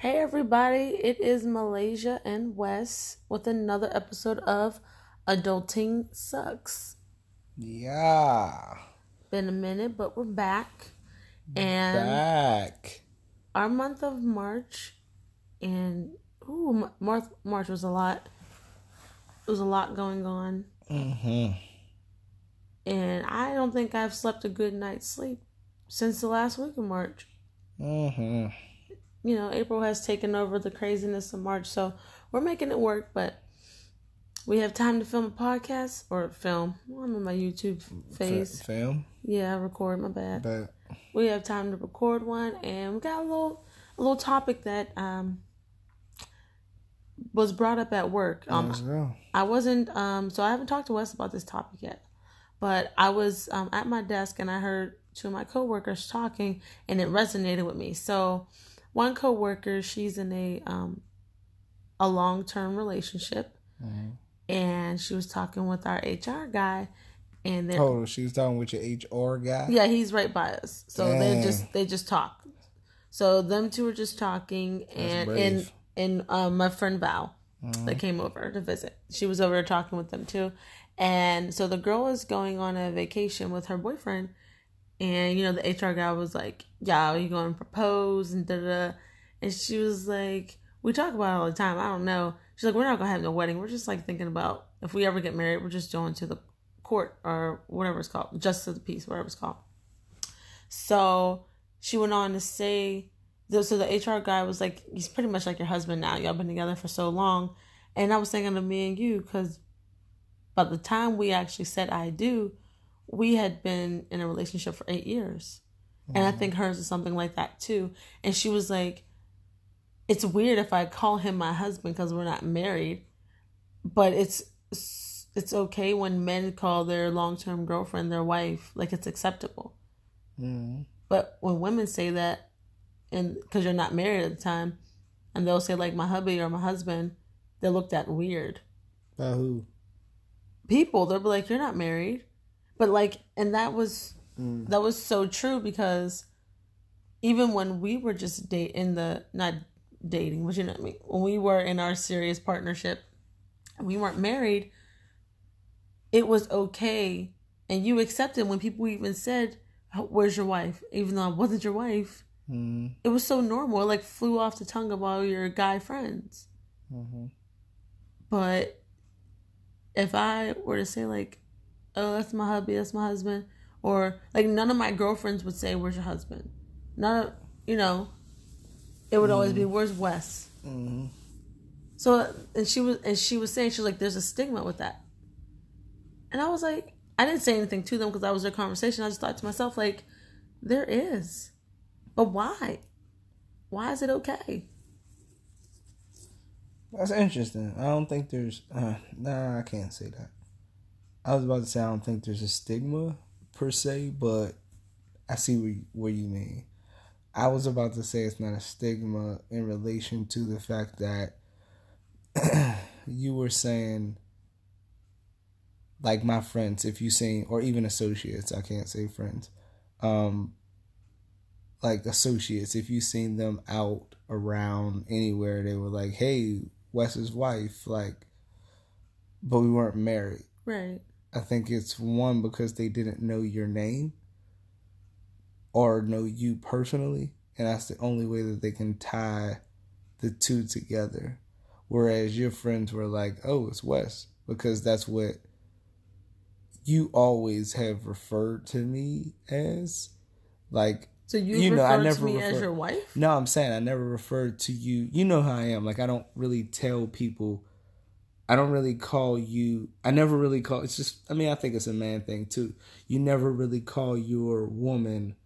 Hey everybody, it is Malaysia and Wes with another episode of Adulting Sucks. Yeah. Been a minute, but we're back. And Back. our month of March and ooh, March March was a lot. It was a lot going on, Mm-hmm. and I don't think I've slept a good night's sleep since the last week of March. Mm-hmm. You know, April has taken over the craziness of March, so we're making it work, but we have time to film a podcast or film. I'm in my YouTube phase. Film. Yeah, I record, my bad. But We have time to record one and we got a little a little topic that um was brought up at work. Um. I wasn't um so I haven't talked to Wes about this topic yet. But I was um at my desk and I heard two of my coworkers talking and it resonated with me. So one coworker, she's in a um a long-term relationship Mhm. and she was talking with our HR guy and then Oh, she was talking with your HR guy. yeah, he's right by us. So they just they just talk. So them two were just talking, and and and um, my friend Val that came over to visit. She was over there talking with them too, and so the girl was going on a vacation with her boyfriend, and you know the HR guy was like, "Yeah, you going to propose?" and da da, and she was like, "We talk about it all the time. I don't know." She's like, "We're not gonna have no wedding. We're just like thinking about if we ever get married, we're just going to the court or whatever it's called, justice of the peace, whatever it's called." So she went on to say, so the HR guy was like, he's pretty much like your husband now. Y'all been together for so long. And I was thinking of me and you because by the time we actually said I do, we had been in a relationship for eight years. And I think hers is something like that too. And she was like, it's weird if I call him my husband because we're not married, but it's it's okay when men call their long term girlfriend their wife, like it's acceptable. Mm-hmm. But when women say that, and because you're not married at the time, and they'll say like my hubby or my husband, they're looked at weird. By who? People, they'll be like, "You're not married," but like, and that was Mm. that was so true because even when we were just date in the not dating, but you know I mean, when we were in our serious partnership, and we weren't married, it was okay, and you accepted when people even said, "Where's your wife?" Even though I wasn't your wife, Mm-hmm. it was so normal. It like flew off the tongue of all your guy friends. Mm-hmm. But if I were to say like, "Oh, that's my hubby, that's my husband," or like none of my girlfriends would say, "Where's your husband?" None of you know, it would always be, "Where's Wes?" Mm-hmm. So and she was and she was saying she was like, "There's a stigma with that," and I was like, I didn't say anything to them because that was their conversation. I just thought to myself like, there is, but why? Why is it okay? That's interesting. I don't think there's. Uh, nah, I can't say that. I was about to say I don't think there's a stigma per se, but I see what you, what you mean. I was about to say it's not a stigma in relation to the fact that you were saying, like my friends, if you say, or even associates, I can't say friends, um, like associates, if you seen them out around anywhere, they were like, "Hey, Wes's wife," like, but we weren't married. Right. I think it's one because they didn't know your name or know you personally, and that's the only way that they can tie the two together. Whereas your friends were like, "Oh, it's Wes," because that's what you always have referred to me as. Like, So you, You know, I refer to never me as your wife? no, I'm saying I never referred to you. You know how I am. Like I don't really tell people. I don't really call you. I never really call. It's just. I mean, I think it's a man thing too. You never really call your woman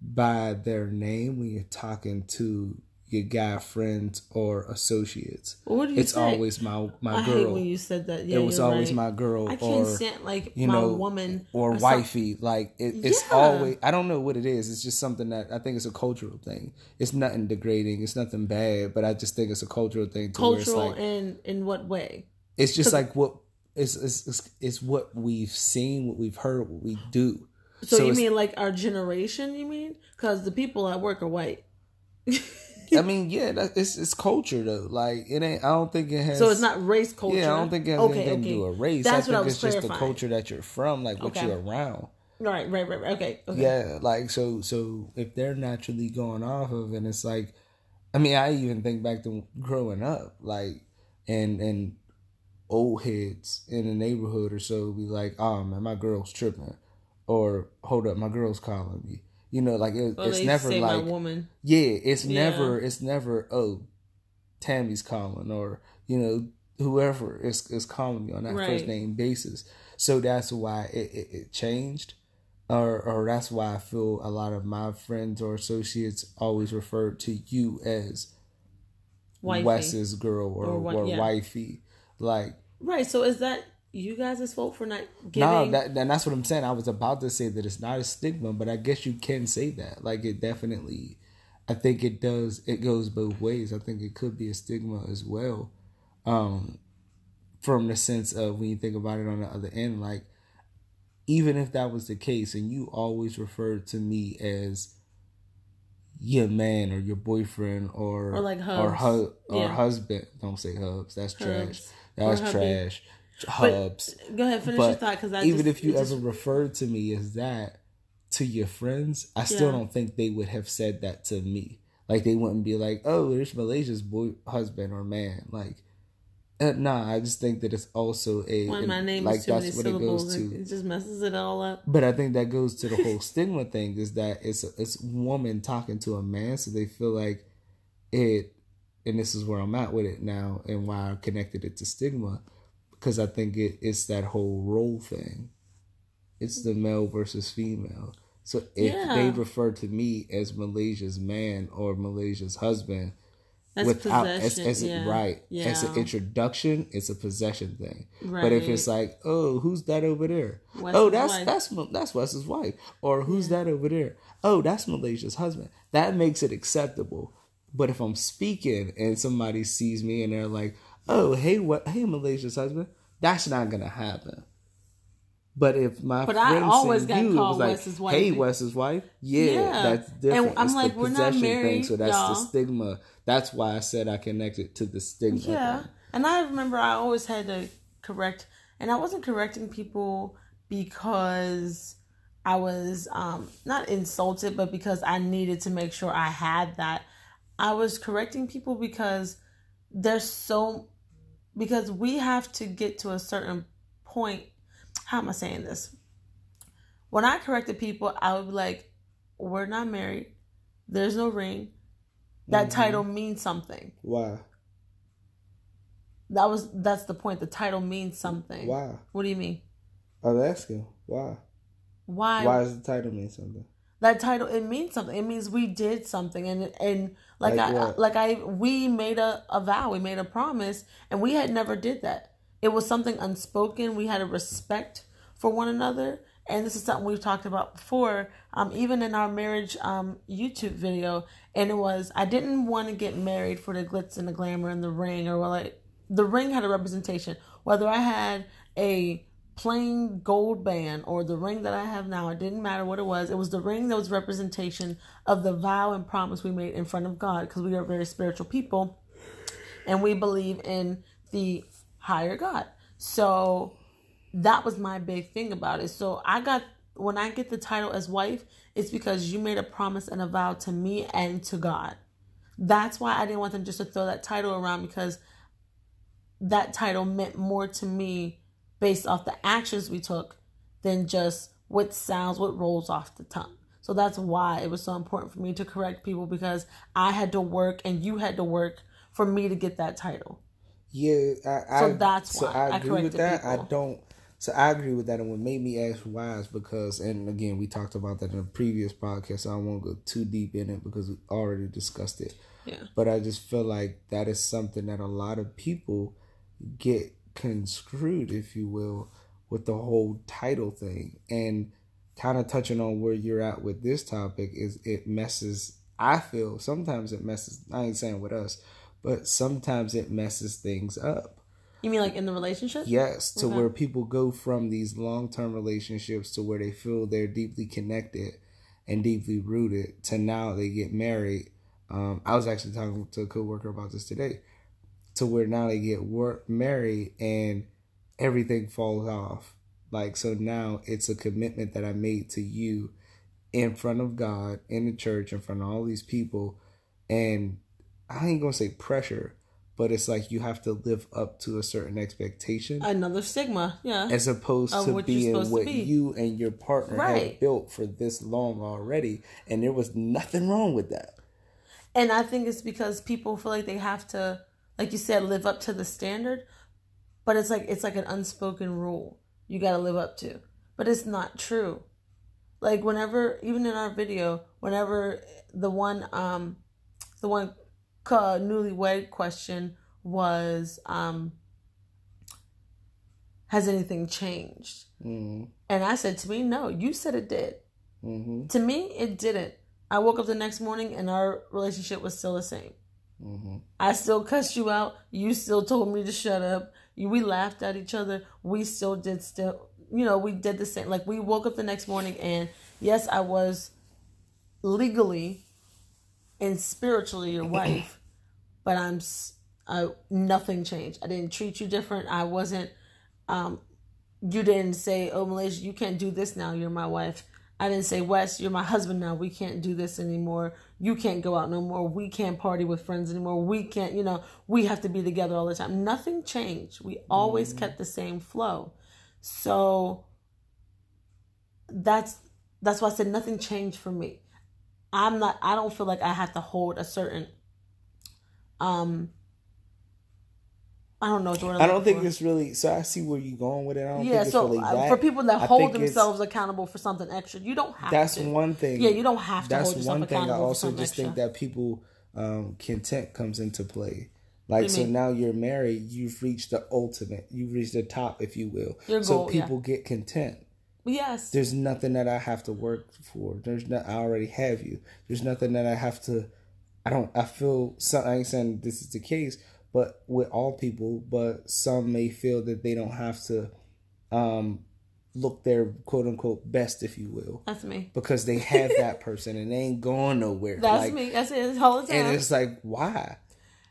by their name when you're talking to your guy friends or associates. Well, what do you It's say? always my my I hate girl. when you said that. Yeah, it was always right. my girl I can't or stand like you my know, woman or some- wifey. Like it, it's Yeah. always. I don't know what it is. It's just something that I think it's a cultural thing. It's nothing degrading. It's nothing bad. But I just think it's a cultural thing. To where it's cultural like in in what way? It's just like what it's, it's it's it's what we've seen, what we've heard, what we do. So, you mean like our generation? You mean because the people at work are white? I mean, yeah, that, it's it's culture though. Like it ain't. I don't think it has. So it's not race culture. Yeah, I don't think it has Okay, anything okay. to do with race. That's I what I think it's just the culture that you're from, like what Okay. you're around. Right, right, right, right. Okay, okay. Yeah, like so so if they're naturally going off of and it's like I mean, I even think back to growing up, like and and old heads in the neighborhood or so be like, Oh man, my girl's tripping or hold up, my girl's calling me. You know, like it, Well, it's never like woman. yeah, it's Yeah. never it's never oh Tammy's calling or you know whoever is is calling me on that Right. first name basis. So that's why it, it, it changed, or or that's why I feel a lot of my friends or associates always refer to you as Wifey. Wes's girl or Or or, yeah. wifey. Like Right. So is that you guys' fault for not giving? no, that and that's what I'm saying. I was about to say that it's not a stigma, but I guess you can say that. Like it definitely, I think it does. It goes both ways. I think it could be a stigma as well, um, from the sense of when you think about it on the other end. Like even if that was the case, and you always referred to me as your man or your boyfriend or Or like or hubs. hu- or husband. Don't say hubs. That's trash. Hubs. That's Or was trash. But- Hubs Go ahead, finish but your thought because I even just, if you it just- ever referred to me as that to your friends, I still Yeah. don't think they would have said that to me. Like they wouldn't be like, "Oh, there's Malaysia's boy, husband or man." Like, uh, nah. I just think that it's also a when my name like is too many that's what it syllables, goes it, to. it just messes it all up. But I think that goes to the whole stigma thing. Is that it's a, it's woman talking to a man, so they feel like it. And this is where I'm at with it now, and why I connected it to stigma, because I think it, it's that whole role thing. It's the male versus female. So if Yeah. they refer to me as Malaysia's man or Malaysia's husband, That's without as, possession. as yeah. right yeah. as an introduction, it's a possession thing. Right. But if it's like, oh, who's that over there? Wes's oh, that's wife. that's that's Wes's wife. Or who's that over there? Oh, that's Malaysia's husband. That makes it acceptable. But if I'm speaking and somebody sees me and they're like, oh, hey, what? Hey, Malaysia's husband. That's not gonna happen. But if my But I friend always got you, called like, Wes's hey, wife. Wes's wife. Yeah, Yeah. that's different. And. I'm it's like, the we're not possession thing, married, so that's y'all. the stigma. That's why I said I connected to the stigma. Yeah. thing. And I remember I always had to correct, and I wasn't correcting people because I was um, not insulted, but because I needed to make sure I had that. I was correcting people because there's so, because we have to get to a certain point. How am I saying this? When I corrected people, I would be like, we're not married. There's no ring. That Mhm. title means something. Why? That was that's the point. The title means something. Why? What do you mean? I was asking why. Why? Why does the title mean something? That title it means something. It means we did something, and and like, Like I what? like I we made a, a vow, we made a promise, and we had never did that. It was something unspoken. We had a respect for one another, and this is something we've talked about before. Um, even in our marriage um YouTube video, and it was I didn't want to get married for the glitz and the glamour and the ring, or well, like the ring had a representation. Whether I had a plain gold band or the ring that I have now, it didn't matter what it was. It was the ring that was representation of the vow and promise we made in front of God because we are very spiritual people and we believe in the higher God. So that was my big thing about it. So I got when I get the title as wife, it's because you made a promise and a vow to me and to God. That's why I didn't want them just to throw that title around because that title meant more to me based off the actions we took than just what sounds, what rolls off the tongue. So that's why it was so important for me to correct people because I had to work and you had to work for me to get that title. Yeah, I, So I, that's so why I I agree with that. I don't. So I agree with that, and what made me ask why is because, and again, we talked about that in a previous podcast. So I won't go too deep in it because we already discussed it. Yeah. But I just feel like that is something that a lot of people get conscrewed, if you will, with the whole title thing. And kind of touching on where you're at with this topic is it messes. I feel sometimes it messes. I ain't saying with us, but sometimes it messes things up. You mean like in the relationship? Yes, to Okay. where people go from these long term relationships to where they feel they're deeply connected and deeply rooted to now they get married, Um, I was actually talking to a coworker about this today, to where now they get work married and everything falls off. Like so now it's a commitment that I made to you in front of God, in the church, in front of all these people, and I ain't gonna say pressure, but it's like you have to live up to a certain expectation. Another stigma, yeah. As opposed to what being supposed to what be. you and your partner Right. had built for this long already, and there was nothing wrong with that. And I think it's because people feel like they have to, like you said, live up to the standard. But it's like it's like an unspoken rule you got to live up to. But it's not true. Like whenever, even in our video, whenever the one, um, the one uh, newlywed question was, um, has anything changed? Mm, And I said to me, no. You said it did. hmm To me, it didn't. I woke up the next morning and our relationship was still the same. Hmm I still cussed you out. You still told me to shut up. We laughed at each other. We still did still, you know, we did the same. Like we woke up the next morning and yes, I was legally and spiritually your wife, but I'm, I, nothing changed. I didn't treat you different. I wasn't, um, you didn't say, oh, Malaysia, you can't do this now. You're my wife. I didn't say, Wes, you're my husband now. We can't do this anymore. You can't go out no more. We can't party with friends anymore. We can't, you know, we have to be together all the time. Nothing changed. We always kept the same flow. So that's that's why I said nothing changed for me. I'm not I don't feel like I have to hold a certain um I don't know I don't think for. it's really. So I see where you're going with it. I don't yeah, think it's so really uh, for people that I hold themselves accountable for something extra, you don't have that's to. one thing. Yeah, you don't have to That's hold yourself one thing. I also something just think that people um, content comes into play. Like so mean? now you're married, you've reached the ultimate, you've reached the top, if you will. Your so goal, yeah. people get content. Yes. There's nothing that I have to work for. There's not. I already have you. There's nothing that I have to. I don't. I feel. Some, I ain't saying this is the case, but with all people, but some may feel that they don't have to um, look their quote unquote best, if you will, That's me. because they have that person and they ain't going nowhere. That's like, me. That's it. All the time. and it's like why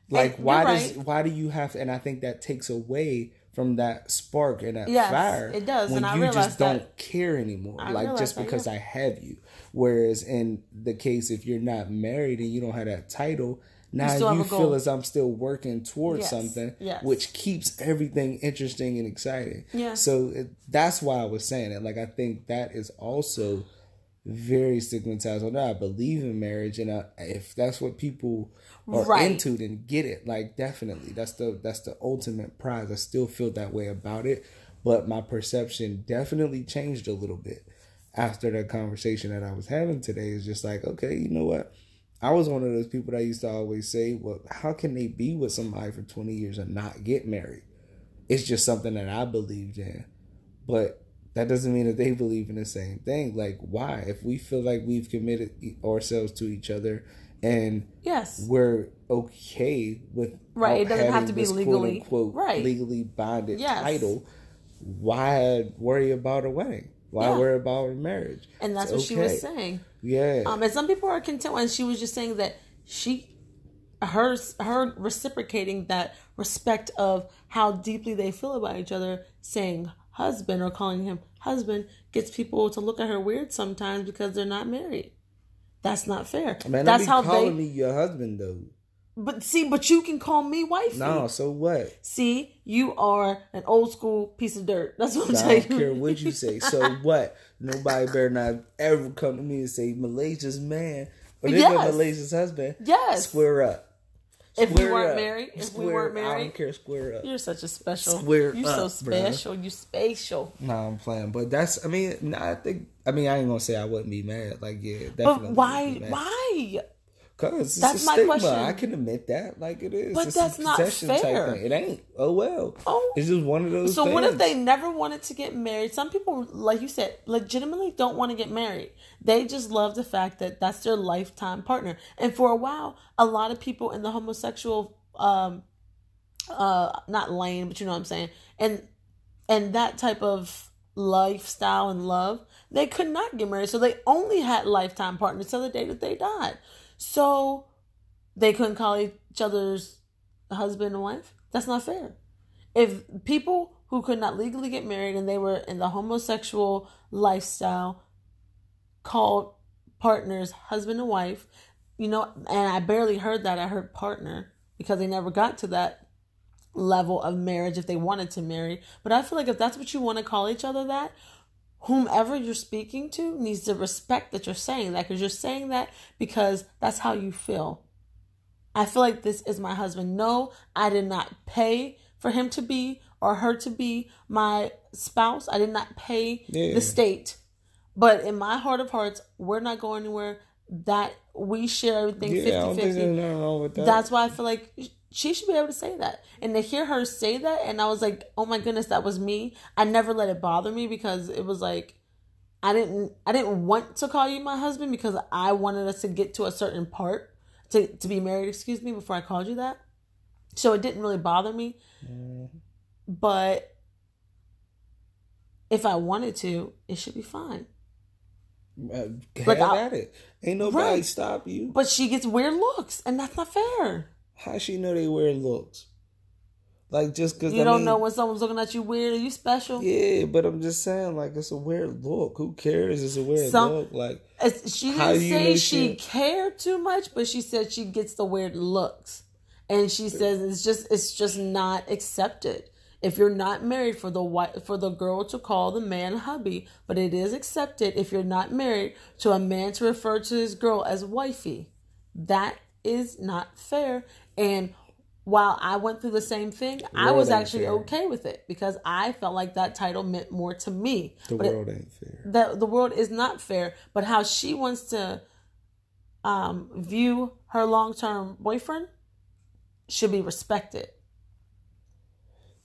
like why does right. why do you have to and i think that takes away from that spark and that Yes, fire it does, when you just don't that. care anymore I like just that, because yeah. i have you whereas in the case if you're not married and you don't have that title now still you, feel as i'm still working towards Yes, something yes. which keeps everything interesting and exciting Yeah. so it, that's why i was saying it like i think that is also very stigmatized. Although I believe in marriage, and I, if that's what people are Right. into, then get it. Like definitely, that's the that's the ultimate prize. I still feel that way about it, but my perception definitely changed a little bit after that conversation that I was having today. Is just like, okay, you know what? I was one of those people that used to always say, well, how can they be with somebody for twenty years and not get married? It's just something that I believed in, but that doesn't mean that they believe in the same thing. Like, why? If we feel like we've committed ourselves to each other and yes. we're okay with Right, it doesn't have to be legally- quote unquote right. legally bonded Yes. title, why worry about a wedding? Why Yeah. worry about marriage? And that's It's what she was saying. Yeah. Um, and some people are content, and she was just saying that she, her, her reciprocating that respect of how deeply they feel about each other, saying husband or calling him husband, gets people to look at her weird sometimes because they're not married. That's not fair. Man, That's how calling they. me your husband though. But see, but you can call me wifey. No, so what? See, you are an old school piece of dirt. That's what I'm saying. I don't care what you say. So what? Nobody better not ever come to me and say Malaysia's man or they Yes. Malaysia's husband. Yes. Square up. If we weren't up. married, if we weren't married, I don't care. Square up. You're such a special. Square You're so up, bruh. special. You spatial. No, I'm playing, but that's. I mean, no, I think. I mean, I ain't gonna say I wouldn't be mad. Like, yeah, definitely. But why? Why? Because That's it's a my stigma. question. I can admit that. Like it is. But It's that's not fair. It ain't. Oh well. Oh. It's just one of those. So what if they never wanted to get married? Some people, like you said, legitimately don't want to get married. They just love the fact that that's their lifetime partner. And for a while, a lot of people in the homosexual, um, uh, not lane, but you know what I'm saying, and and that type of lifestyle and love, they could not get married. So they only had lifetime partners till the day that they died. So they couldn't call each other's husband and wife? That's not fair. If people who could not legally get married and they were in the homosexual lifestyle called partners husband and wife, you know, and I barely heard that. I heard partner because they never got to that level of marriage if they wanted to marry. But I feel like if that's what you want to call each other that, whomever you're speaking to needs to respect that you're saying that because you're saying that because that's how you feel. I feel like this is my husband. No, I did not pay for him to be or her to be my spouse. I did not pay Yeah. the state. But in my heart of hearts, we're not going anywhere. That we share everything Yeah, I 50 don't think 50. there's nothing wrong with that. That's why I feel like she should be able to say that. And to hear her say that, and I was like, oh my goodness, that was me. I never let it bother me because it was like, I didn't, I didn't want to call you my husband because I wanted us to get to a certain part to to be married. Excuse me, before I called you that. So it didn't really bother me, but if I wanted to, it should be fine. Uh, have Like, I- at it. Ain't nobody Right. stop you. But she gets weird looks, and that's not fair. How she know they wear looks? Like just because You don't know when someone's looking at you weird. Are you special? Yeah, but I'm just saying, like it's a weird look. Who cares? It's a weird Some- look. Like she didn't say she she- cared too much, but she said she gets the weird looks, and she says it's just it's just not accepted. If you're not married for the white for the girl to call the man hubby, but it is accepted if you're not married to a man to refer to his girl as wifey. That is not fair. And while I went through the same thing, I was actually okay with it because I felt like that title meant more to me. the But it- world ain't fair. that the world is not fair, but how she wants to um, view her long term boyfriend should be respected.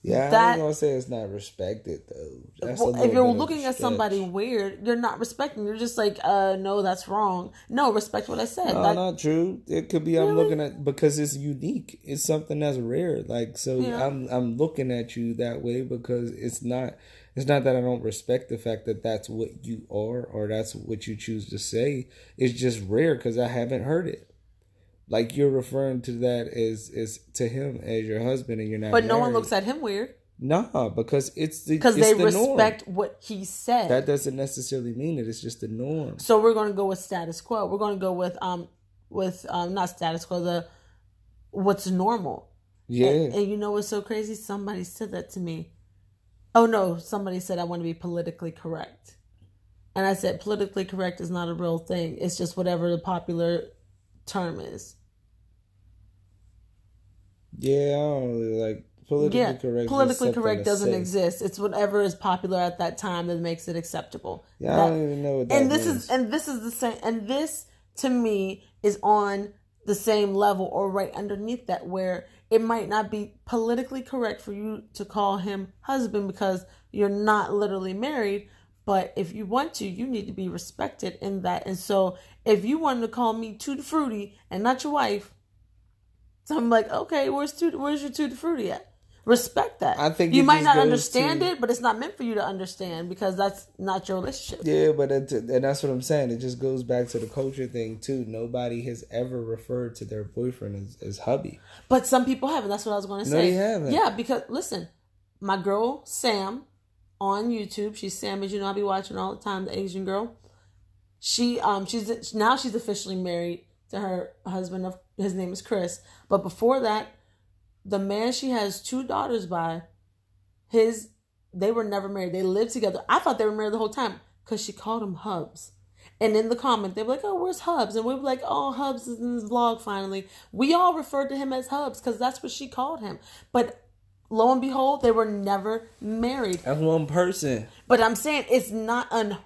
Yeah, I that- ain't gonna say it's not respected though. That's Well, if you're looking at somebody weird, you're not respecting. You're just like, uh, no, that's wrong. No, respect what I said. No, not true. It could be I'm looking at because it's unique. It's something that's rare. Like so, Yeah. I'm I'm looking at you that way because it's not. It's not that I don't respect the fact that that's what you are or that's what you choose to say. It's just rare because I haven't heard it. Like you're referring to that as as to him as your husband and you're not. but no one looks at him weird Nah, because it's the because they the norm. respect what he said. That doesn't necessarily mean it. It's just the norm. so we're going to go with status quo. We're going to go with um with um not status quo the what's normal. Yeah. And, and you know what's so crazy? Somebody said that to me. Oh no, somebody said I want to be politically correct. And I said politically correct is not a real thing. It's just whatever the popular term is. Yeah, I don't really like politically yeah, correct. politically correct doesn't exist. It's whatever is popular at that time that makes it acceptable. Yeah, That- I don't even know what that and this means. is and this is the same and this to me is on the same level or right underneath that where it might not be politically correct for you to call him husband because you're not literally married but if you want to you need to be respected in that and so if you wanted to call me tutti frutti and not your wife so i'm like okay where's tutti, where's your tutti frutti at respect that I think you might not understand to- it but it's not meant for you to understand because that's not your relationship Yeah, but it, and that's what I'm saying. It just goes back to the culture thing too. Nobody has ever referred to their boyfriend as, as hubby. But some people haven't. That's what I was going to No, say. they haven't. Yeah, because listen, my girl Sam on YouTube, she's Sam, as you know, I be watching all the time. The Asian girl. She um she's now she's officially married to her husband. Of his name is Chris. But before that, the man she has two daughters by, his they were never married. They lived together. I thought they were married the whole time because she called him Hubs. And in the comment, they were like, "Oh, where's Hubs?" And we were like, "Oh, Hubs is in this vlog finally." We all referred to him as Hubs because that's what she called him. But lo and behold, they were never married. That's one person. But I'm saying it's not unheard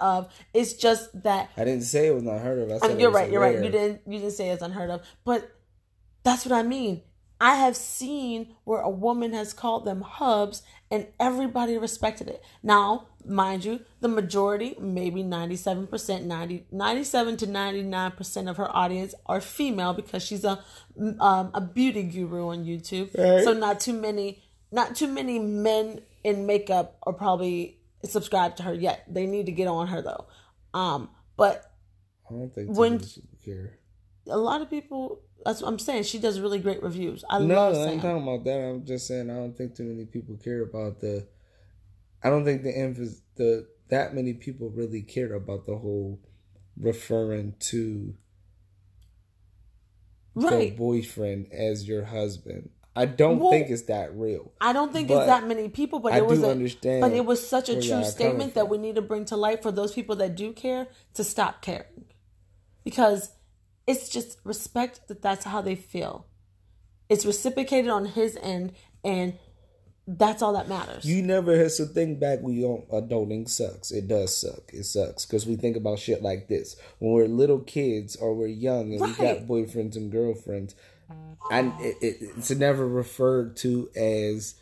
of. It's just that I didn't say it was not heard of. I I said you're right. You're right. You didn't. You didn't say it's unheard of. But that's what I mean. I have seen where a woman has called them hubs, and everybody respected it. Now, mind you, the majority, maybe 97%, 90, 97 to 99% of her audience are female because she's a um, a beauty guru on YouTube. Right. So not too many, not too many men in makeup are probably subscribed to her yet. They need to get on her though. Um, but I don't think When- care. a lot of people. That's what I'm saying. She does really great reviews. I no, love I Sam. ain't talking about that. I'm just saying I don't think too many people care about the. I don't think the emphasis the that many people really care about the whole referring to right. boyfriend as your husband. I don't Well, think it's that real. I don't think But it's that many people, but I it was do a, understand But it was such a true statement that we need to bring to light for those people that do care to stop caring, because it's just respect that that's how they feel. It's reciprocated on his end, and that's all that matters. You never had to think back. We don't uh, adulting sucks. It does suck. It sucks because we think about shit like this when we're little kids or we're young and we got boyfriends and girlfriends, and it, it, it's never referred to as.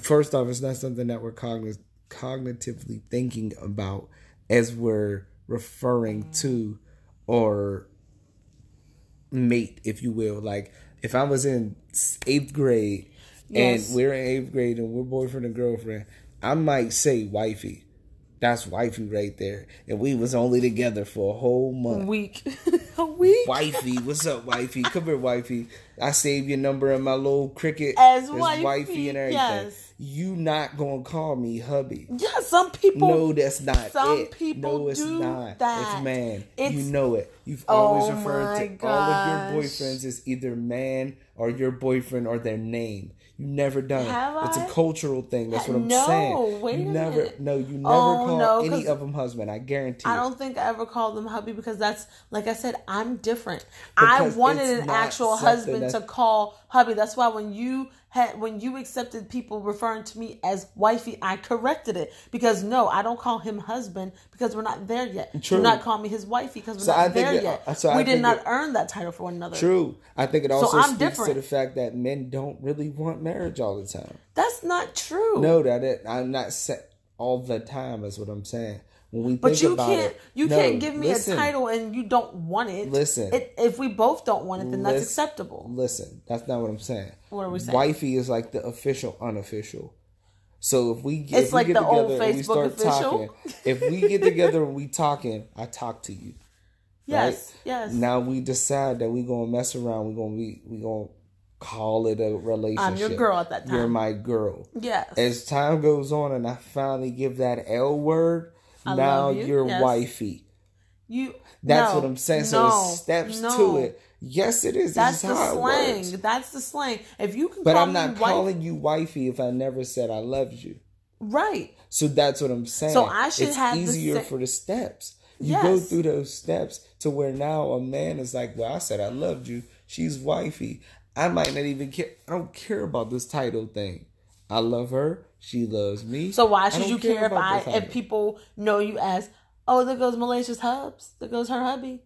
First off, it's not something that we're cogn- cognitively thinking about as we're referring to or mate, if you will. Like if I was in eighth grade Yes. and we're in eighth grade and we're boyfriend and girlfriend, I might say wifey. That's wifey right there. And we was only together for a whole month. week, a week. Wifey, what's up, wifey? Come here, wifey. I saved your number in my little cricket As wifey, and everything. yes. You not gonna call me hubby. Yeah, some people. No, that's not some it. people no, it's do not. that. It's man. It's- you know it. You've Oh always referred my to all of your boyfriends as either man or your boyfriend or their name. You never done Have it. It's a cultural thing. That's what I'm No, saying. wait you a never. minute. No, you never Oh, call no, any of them husband. I guarantee. I don't think I ever called them hubby because that's like I said, I'm different. Because I wanted an actual husband to call hubby. That's why when you had when you accepted people referring to me as wifey, I corrected it because no, I don't call him husband because we're not there yet. True. Do not call me his wifey because we're So not I there it- yet. so we did not it- earn that title for one another. True. I think it also I'm speaks to the fact that men don't really want marriage all the time. That's not true. No, that it, I'm not set all the time. Is what I'm saying. When we But you can't it, you no, can't give me listen, a title and you don't want it. Listen. It, if we both don't want it, then that's acceptable. Listen, that's not what I'm saying. What are we saying? Wifey is like the official unofficial. So if we It's if we like get the old together and we Facebook start official. talking, if we get together and we talking, I talk to you. Yes, right? yes. Now we decide that we're gonna mess around. We're gonna be we gonna call it a relationship. I'm your girl at that time. You're my girl. yes. As time goes on, and I finally give that L word, I now love you, you're yes. wifey. You That's no, what I'm saying. So no, it steps no. to it. Yes, it is. That's the is how it slang. That's the slang. If you can But call I'm not me wife, calling you wifey if I never said I loved you. right. So that's what I'm saying. So I should it's have the easier sa- for the steps. You go through those steps to where now a man is like, "Well, I said I loved you. She's wifey. I might not even care. I don't care about this title thing. I love her. She loves me. So why should you care if about I if people know you as oh there goes Malaysia's hubs. There goes her hubby.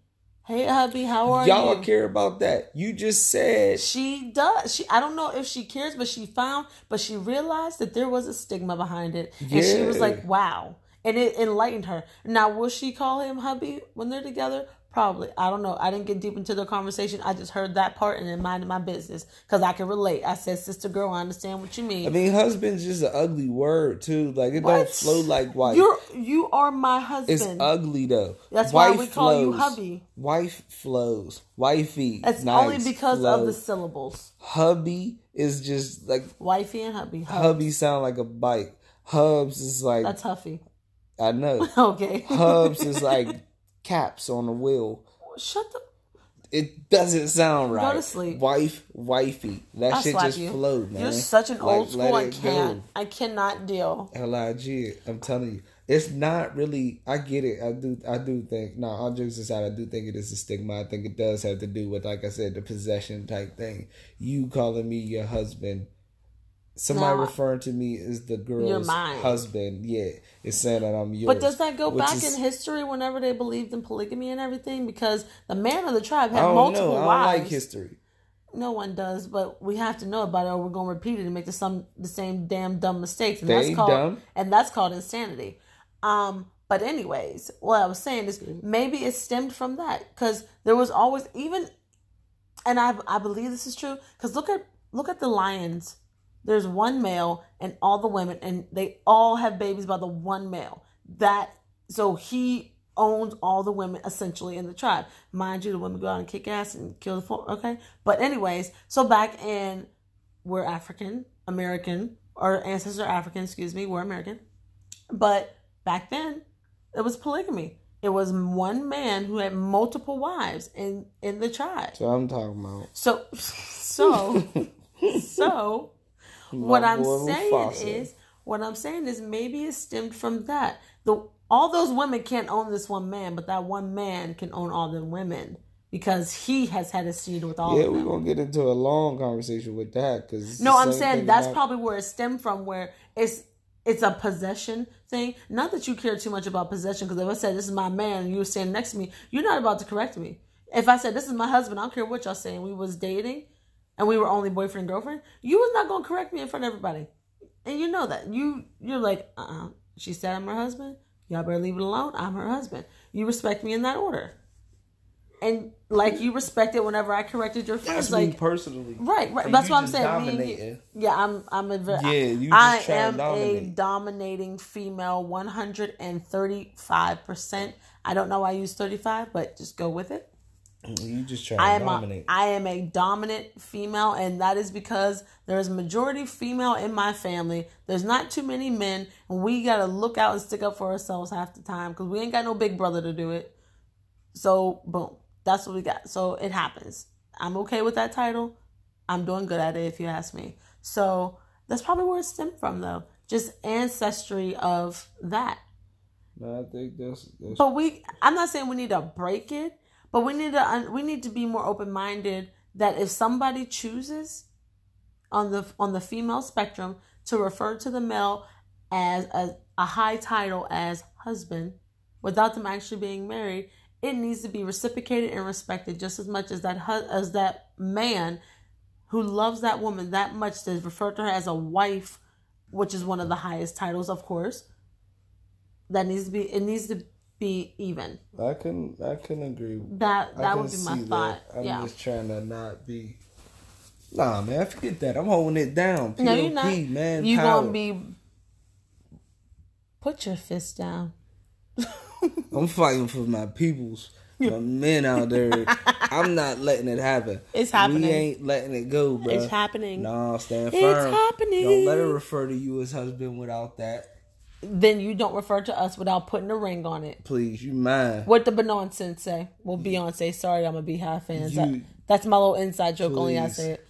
Hey hubby how are Y'all you? care about that? You just said she does. She I don't know if she cares but she found but she realized that there was a stigma behind it. And she was like wow. And it enlightened her. Now will she call him hubby when they're together probably I don't know I didn't get deep into the conversation I just heard that part and then minded my business because I can relate I said sister girl I understand what you mean I mean, husband's just an ugly word too. Like it don't flow like wife. you're you are my husband It's ugly though. That's why Wife we call you flows. hubby. Wife flows. Wifey. That's nice, only because of the syllables. hubby is just like Wifey and hubby. Hubs. hubby sound like a bike. Hubs is like That's huffy. I know. Okay. Hubs is like caps on a wheel. Shut the. It doesn't sound right. Go to sleep. Wife, wifey. That I shit just you. flowed, man. You're such an Like, old school. I can't. go. I cannot deal. Lig, I'm telling you, it's not really. I get it. I do. I do think. No, all jokes aside, I do think it is a stigma. I think it does have to do with, like I said, the possession type thing. You calling me your husband. Somebody No. referring to me as the girl's husband. Yeah, it's saying that I'm yours. But does that go back is- in history whenever they believed in polygamy and everything? Because the man of the tribe I had don't multiple know. I don't wives. like history. No one does, but we have to know about it, or we're going to repeat it and make the some the same damn dumb mistakes, and They that's called dumb. and that's called insanity. Um, but anyways, what I was saying is maybe it stemmed from that because there was always even, and I I believe this is true because look at look at the lions. There's one male and all the women, and they all have babies by the one male. That so he owns all the women essentially in the tribe. Mind you, the women go out and kick ass and kill the four. Okay, but anyways, so back in we're African American, our ancestors are African. Excuse me, we're American, but back then it was polygamy. It was one man who had multiple wives in in the tribe. So I'm talking about. So, so, so, what I'm saying is, what I'm saying is, maybe it stemmed from that. The all those women can't own this one man, but that one man can own all the women because he has had a seed with all. Yeah, of them. we're gonna get into a long conversation with that because No, I'm saying that's probably where it stemmed from, where it's it's a possession thing. Not that you care too much about possession, because if I said this is my man and you were standing next to me, you're not about to correct me. If I said this is my husband, I don't care what y'all saying. We was dating, and we were only boyfriend and girlfriend. You was not gonna correct me in front of everybody, and you know that. You you're like, uh, uh she said I'm her husband. Y'all better leave it alone. I'm her husband. You respect me in that order. And like you respected whenever I corrected your friends, That's like me personally. Right, right. That's what I'm saying. Me and you- dominating. yeah, I'm. I'm a very. Yeah, you I am a dominating female, 135 percent. I don't know why I use 35, but just go with it. You just trying I am. A, dominate. I am a dominant female, and that is because there is majority female in my family. There's not too many men, and we gotta look out and stick up for ourselves half the time because we ain't got no big brother to do it. So boom, that's what we got. So it happens. I'm okay with that title. I'm doing good at it if you ask me. So that's probably where it stemmed from though. Just ancestry of that. No, I think that's, that's But we I'm not saying we need to break it, but we need to we need to be more open-minded that if somebody chooses on the on the female spectrum to refer to the male as a, a high title as husband without them actually being married, it needs to be reciprocated and respected just as much as that hu- as that man who loves that woman that much to refer to her as a wife, which is one of the highest titles, of course. That needs to be it needs to be even. I can I can agree. That that would be my thought. That. I'm yeah. just trying to not be. Nah, man, forget that. I'm holding it down. POP, no, you're not. man. you power. gonna be. Put your fist down. I'm fighting for my peoples, my men out there. I'm not letting it happen. It's happening. We ain't letting it go, bro. It's happening. Nah, stand firm. It's happening. Don't let her refer to you as husband without that. Then you don't refer to us without putting a ring on it. Please, you mine. What the Beyonce say? Well, Beyonce. Sorry, I'm a Beyhive fan. You- that's my little inside joke. Only I say it.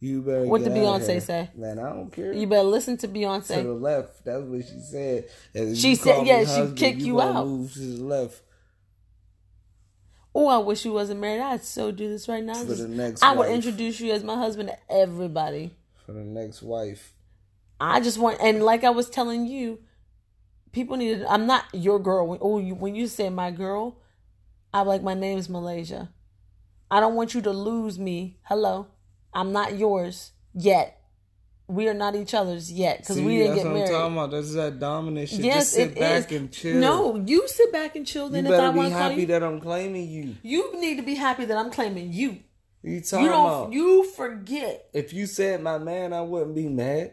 You better. What did Beyonce say? Man, I don't care. You better listen to Beyonce. to the left. That's what she said. She said- yeah, she husband, kick you gonna out. Move to the left Oh, I wish you wasn't married. I'd so do this right now. for the next. I would introduce you as my husband to everybody. for the next wife. I just want, and like I was telling you, people need. To, I'm not your girl. When, oh, you, when you say my girl, I'm like my name's Malaysia. I don't want you to lose me. Hello, I'm not yours yet. We are not each other's yet because we didn't that's get what I'm talking married. about. That's that dominant shit. Yes, Just sit it back is. and chill. No, you sit back and chill. you Then if I want to happy you, that I'm claiming you. you need to be happy that I'm claiming you. You talking You don't. about? You forget. if you said my man, I wouldn't be mad.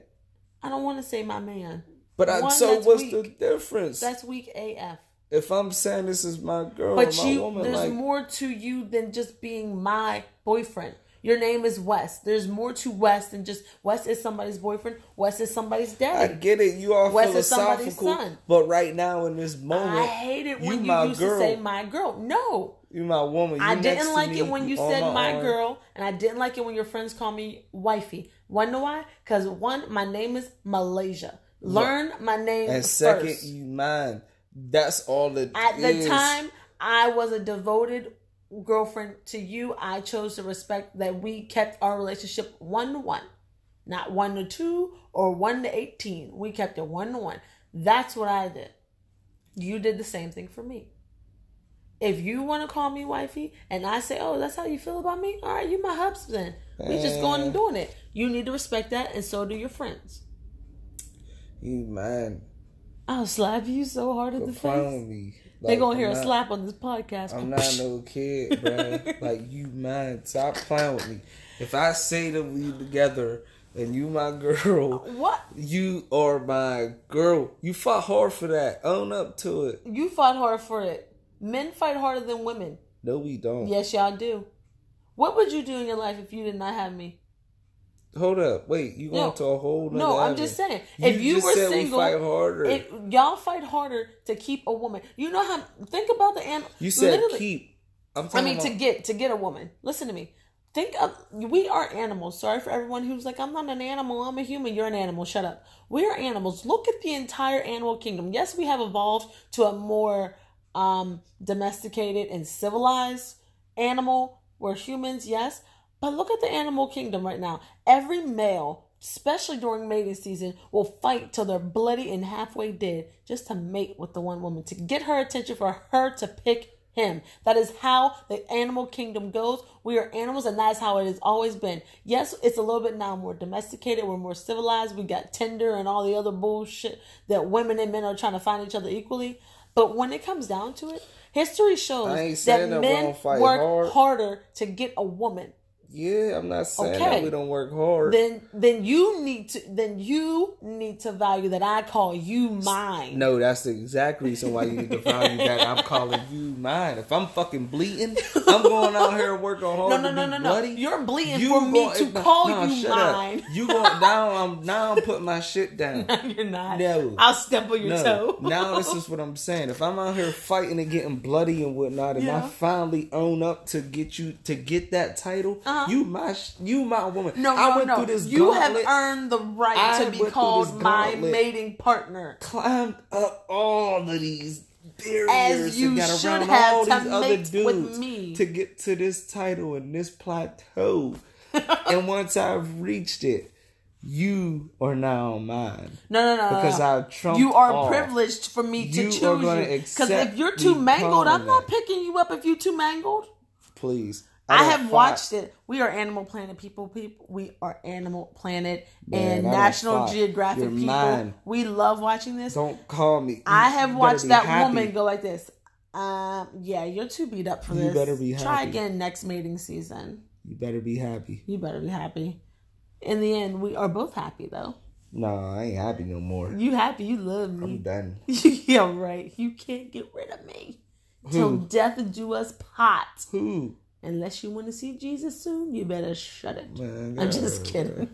I don't want to say my man. But I, One, so what's weak. the difference? That's weak AF. if I'm saying this is my girl, But my you, woman, there's like more to you than just being my boyfriend. Your name is Wes. There's more to Wes than just Wes is somebody's boyfriend. Wes is somebody's dad. I get it. You are Wes is somebody's philosophical, son. but right now in this moment, I hate it when you, my used girl. to say my girl. No, You my woman. You I didn't like it when you said my, arm. girl, and I didn't like it when your friends call me wifey. Wanna why? Because one, my name is Malaysia. Learn my name And first. second, you mine. That's all it At the time, I was a devoted girlfriend to you. I chose to respect that we kept our relationship one to one, not one to two or one to 18. We kept it one to one. That's what I did. You did the same thing for me. If you want to call me wifey and I say, oh, that's how you feel about me, all right, you my husband. We just going and doing it. You need to respect that, and so do your friends. You mine. I'll slap you so hard in the face. me. They gonna hear I'm a not- slap on this podcast. I'm not no kid, bro. like you mine. Stop playing with me. If I say that we together and you my girl, What? you are my girl. You fought hard for that. Own up to it. You fought hard for it. Men fight harder than women. No, we don't. Yes, y'all do. What would you do in your life if you did not have me? Hold up. Wait, you going No. to a whole No, I'm just saying. You if you just were said single, we fight harder. if y'all fight harder to keep a woman. You know how? Think about the animal. you said keep. I'm I mean, about, to get to get a woman. Listen to me. Think of we are animals. Sorry for everyone who's like, I'm not an animal. I'm a human. You're an animal. Shut up. We are animals. Look at the entire animal kingdom. Yes, we have evolved to a more um, domesticated and civilized animal. We're humans, yes, but look at the animal kingdom right now. Every male, especially during mating season, will fight till they're bloody and halfway dead just to mate with the one woman to get her attention for her to pick him. That is how the animal kingdom goes. We are animals, and that's how it has always been. Yes, it's a little bit now more domesticated. We're more civilized. We got Tinder and all the other bullshit that women and men are trying to find each other equally. But when it comes down to it, history shows that that men work hard. harder to get a woman. Yeah, I'm not saying Okay. that we don't work hard. Then, then you need to. Then you need to value that I call you mine. no, that's the exact reason why you need to value that I'm calling you mine. If I'm fucking bleeding, I'm going out here working hard No, no, no, no, no. bloody. You're bleeding You for me to no, call no, you shut up. mine. You going now? I'm now I'm putting my shit down. You're not. No. I'll step on your No, toe. now this is what I'm saying. If I'm out here fighting and getting bloody and whatnot, and Yeah. I finally own up to get you to get that title, Uh-huh. You my sh- you my woman. No, I no, went no. through this you gauntlet, have earned the right I to be called my mating partner. climbed up all of these barriers As you and got around have all to these other dudes with me. to get to this title and this plateau. and once I've reached it, you are now mine. No, no, no, Because no. I trumped You are all. privileged for me to You choose you. Because if you're too mangled, I'm not picking you up. If you're too mangled, Please. I, have watched it. We are Animal Planet people. People, we are Animal Planet Man, and National. Geographic people. mine. We love watching this. Don't call me. I have watched that happy. woman go like this. Um, yeah, you're too beat up for You this. better be happy. Try again next mating season. You better be happy. You better be happy. In the end, we are both happy though. No, I ain't happy no more. You happy? You love me. I'm done. yeah, right. You can't get rid of me till death do us part. Who? Unless you want to see Jesus soon, you better shut it. Man, I'm just kidding.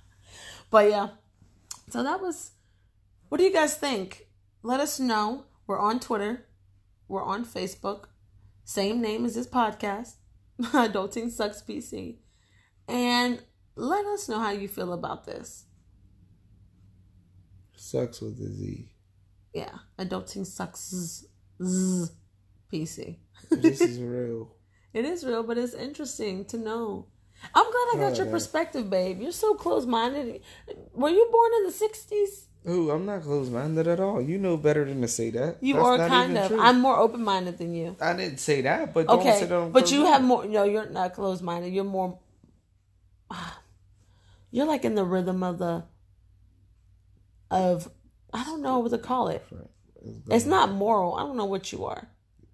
but yeah, so that was. What do you guys think? Let us know. We're on Twitter. We're on Facebook. Same name as this podcast. Adulting Sucks PC. And let us know how you feel about this. Sucks with the Z. Yeah, Adulting Sucks Z- PC. This is real. It is real, but it's interesting to know. I'm glad I got Oh, your perspective, babe. You're so close minded. Were you born in the 60s? Ooh, I'm not close minded at all. You know better than to say that. You That's are not kind even of. true. I'm more open minded than you. I didn't say that, but don't Okay, but you have more. No, you're not closed minded. You're more. You're like in the rhythm of the. Of, I don't know what to call it. It's not moral. I don't know what you are.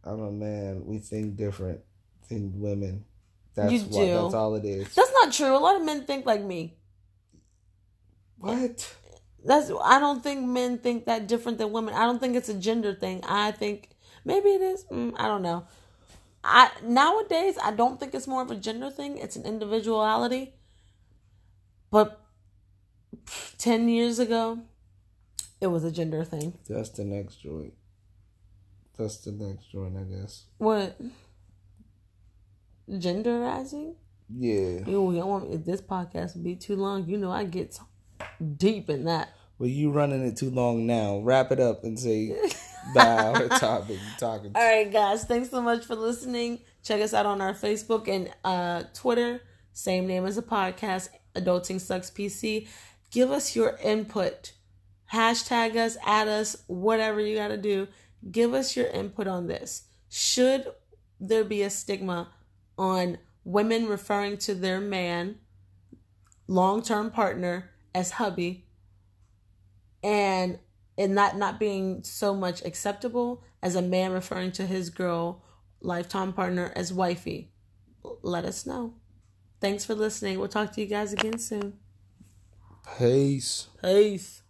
I'm a man. We think different than women. That's You what. do. That's all it is. That's not true. A lot of men think like me. What? That's I don't think men think that different than women. I don't think it's a gender thing. I think maybe it is. Mm, I don't know. I nowadays I don't think it's more of a gender thing. It's an individuality. But ten years ago, it was a gender thing. That's the next joint. That's the next joint, I guess. What? Genderizing? Yeah. You don't want if this podcast would be too long. You know I get deep in that. Well, you running it too long now. Wrap it up and say bye. Our topic. Talking. All right, guys. Thanks so much for listening. Check us out on our Facebook and uh, Twitter. Same name as the podcast, Adulting Sucks PC. Give us your input. Hashtag us, add us, whatever you got to do. Give us your input on this. Should there be a stigma on women referring to their man, long term partner, as hubby? and and that not being so much acceptable as a man referring to his girl lifetime partner as wifey. Let us know. Thanks for listening. We'll talk to you guys again soon. Peace. peace